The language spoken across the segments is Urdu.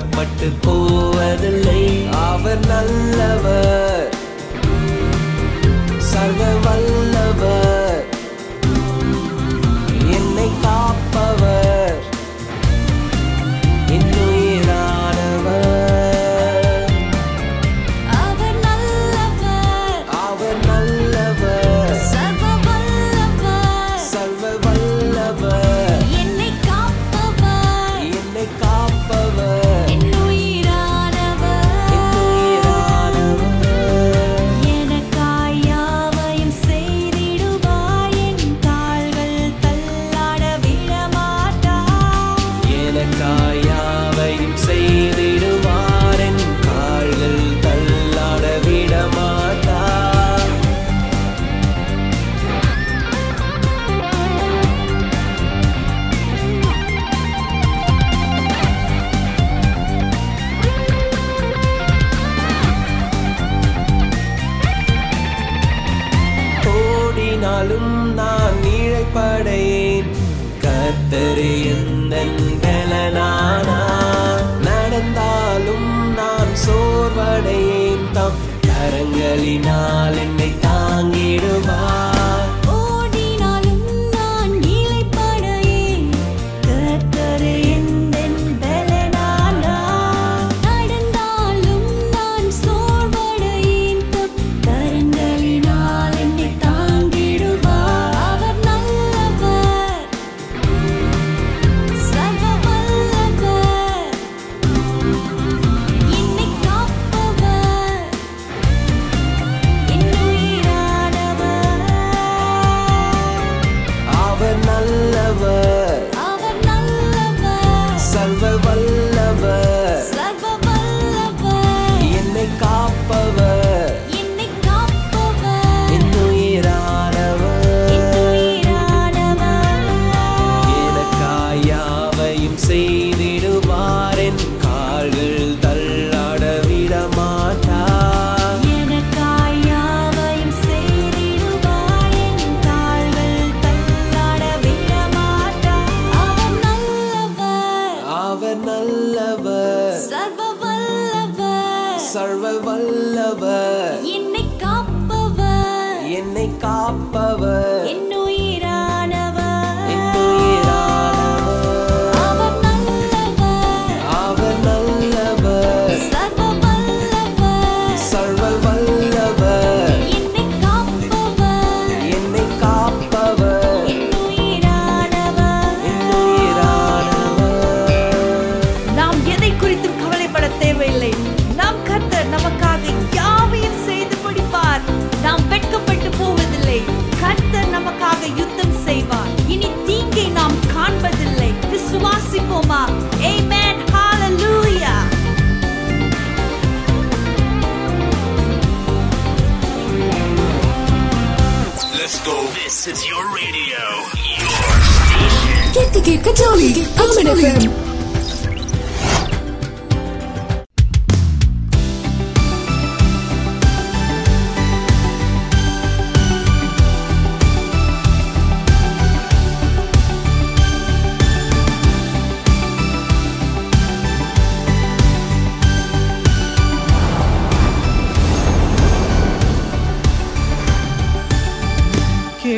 پی پو سر و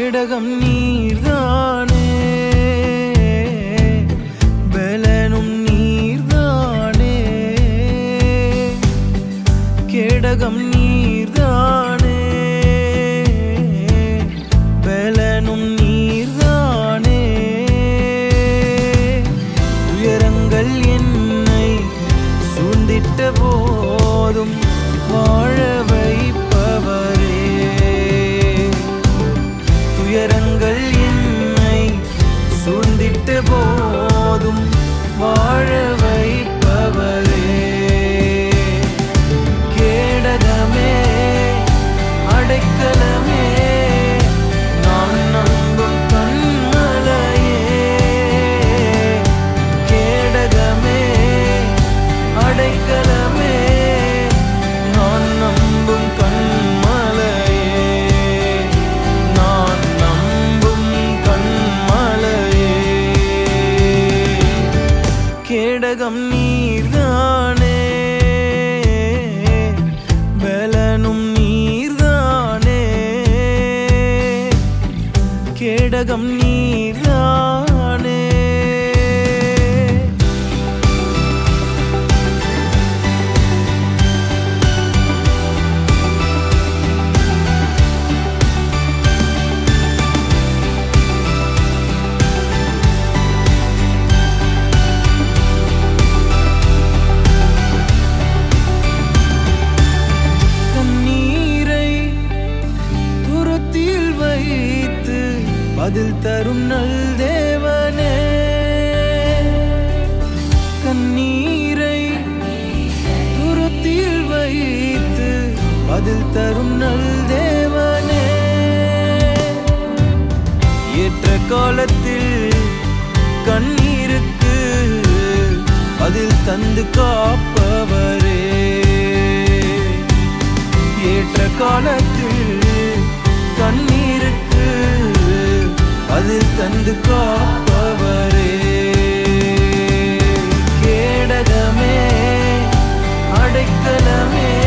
اڑ گ تر نل دی کھیل تر نل دیوٹ کچھ تندر کنیر تن کام اڑکل م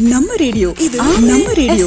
نم ریڈیو ریڈیو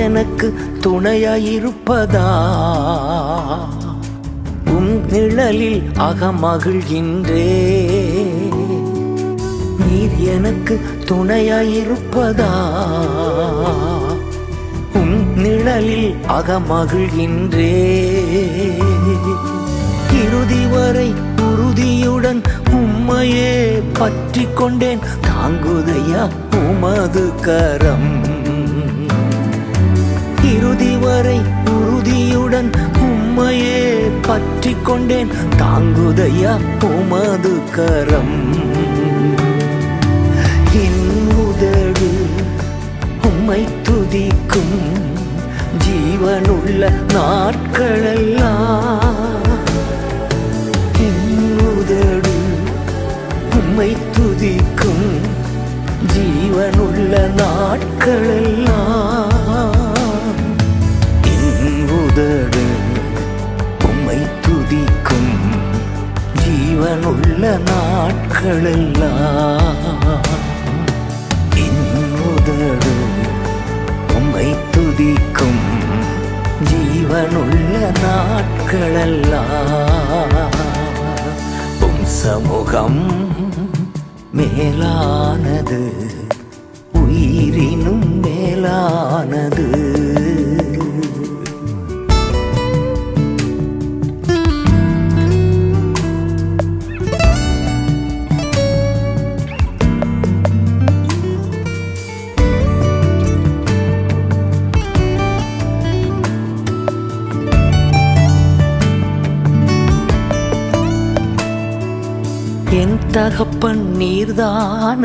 ن مہر اگ مہر وم پچ مرم پچکٹ تردی جیون تھی جیوکا جی تھی جی سموان اندیم ان تک پنیران ادار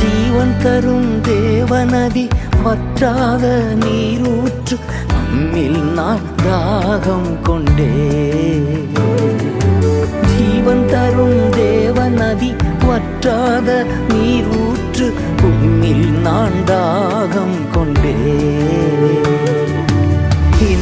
جیون تر دی میون تر دی ندی پچا نان دہم کٹ تھی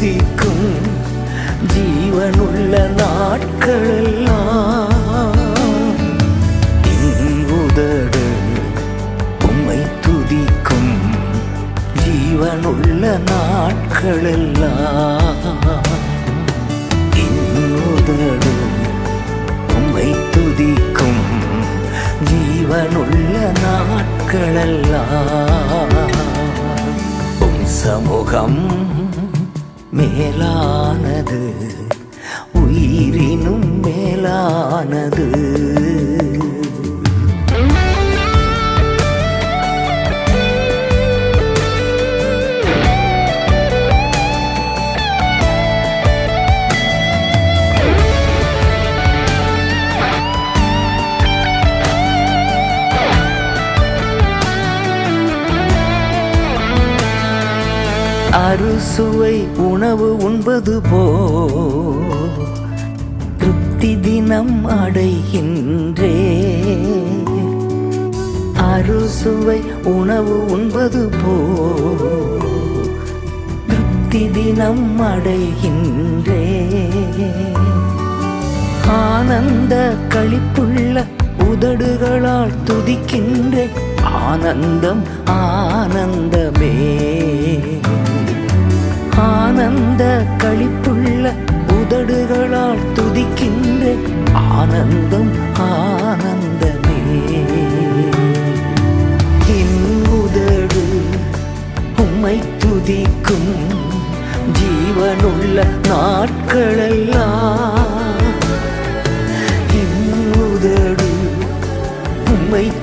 جی تھی جی ناڑ تھی جی ناڑک تین داڑک سموان میلاند ار سو اہو ان دن سنبھ آنند کلیپلال تک آنند آنند آنند کلیپ آنند آنند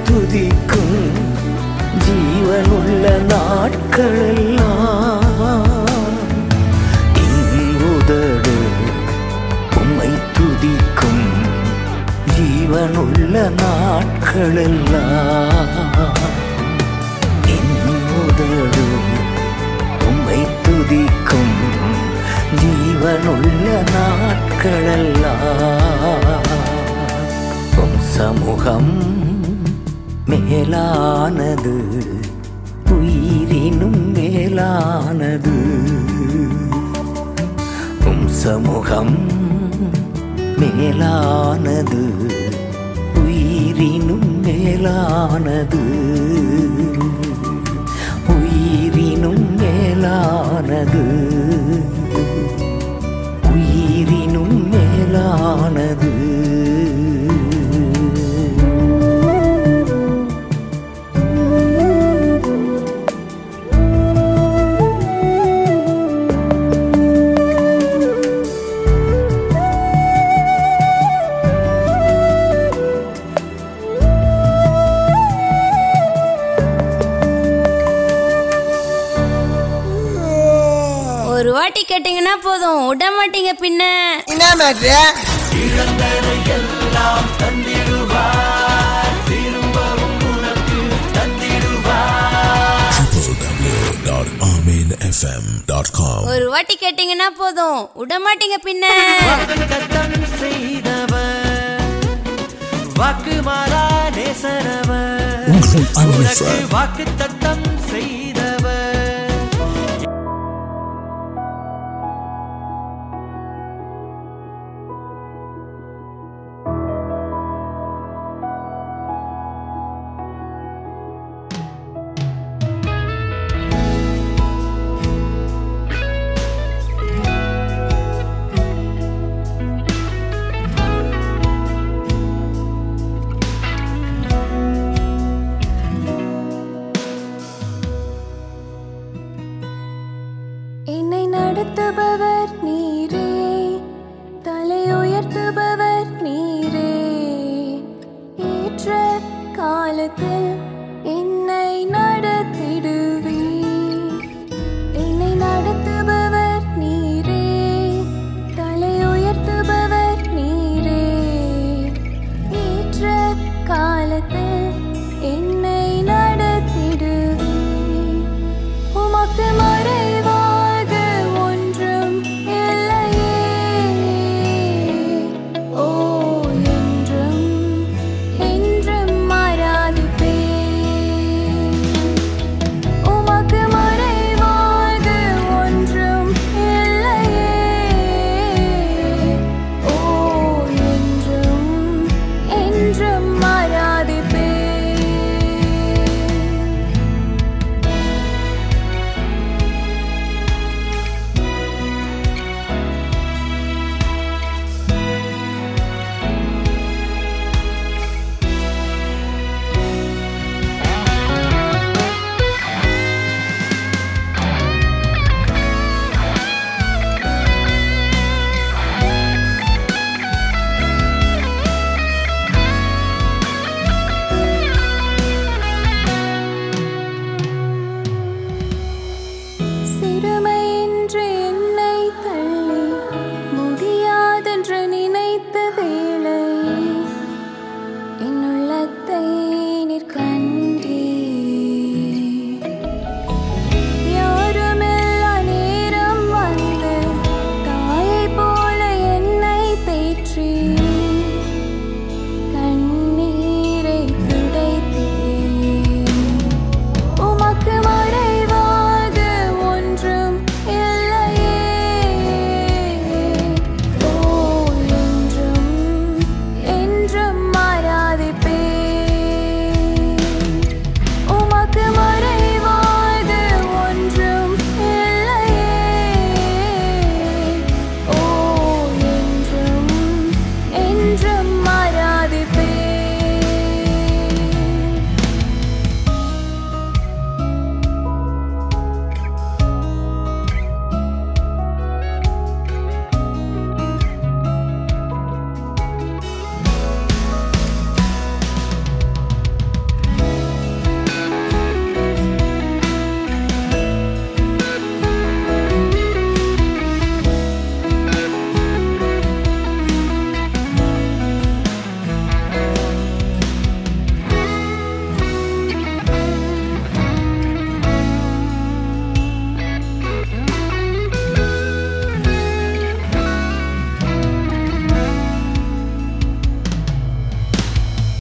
جیوکڑ جیوک میں سمر ملان سموان میلان மாட்டீங்க பின்ன என்ன மேட்ரு ஒரு வாட்டி கேட்டீங்கன்னா போதும் விட மாட்டீங்க பின்ன வாக்கு மாறா நேசரவன் வாக்கு தத்து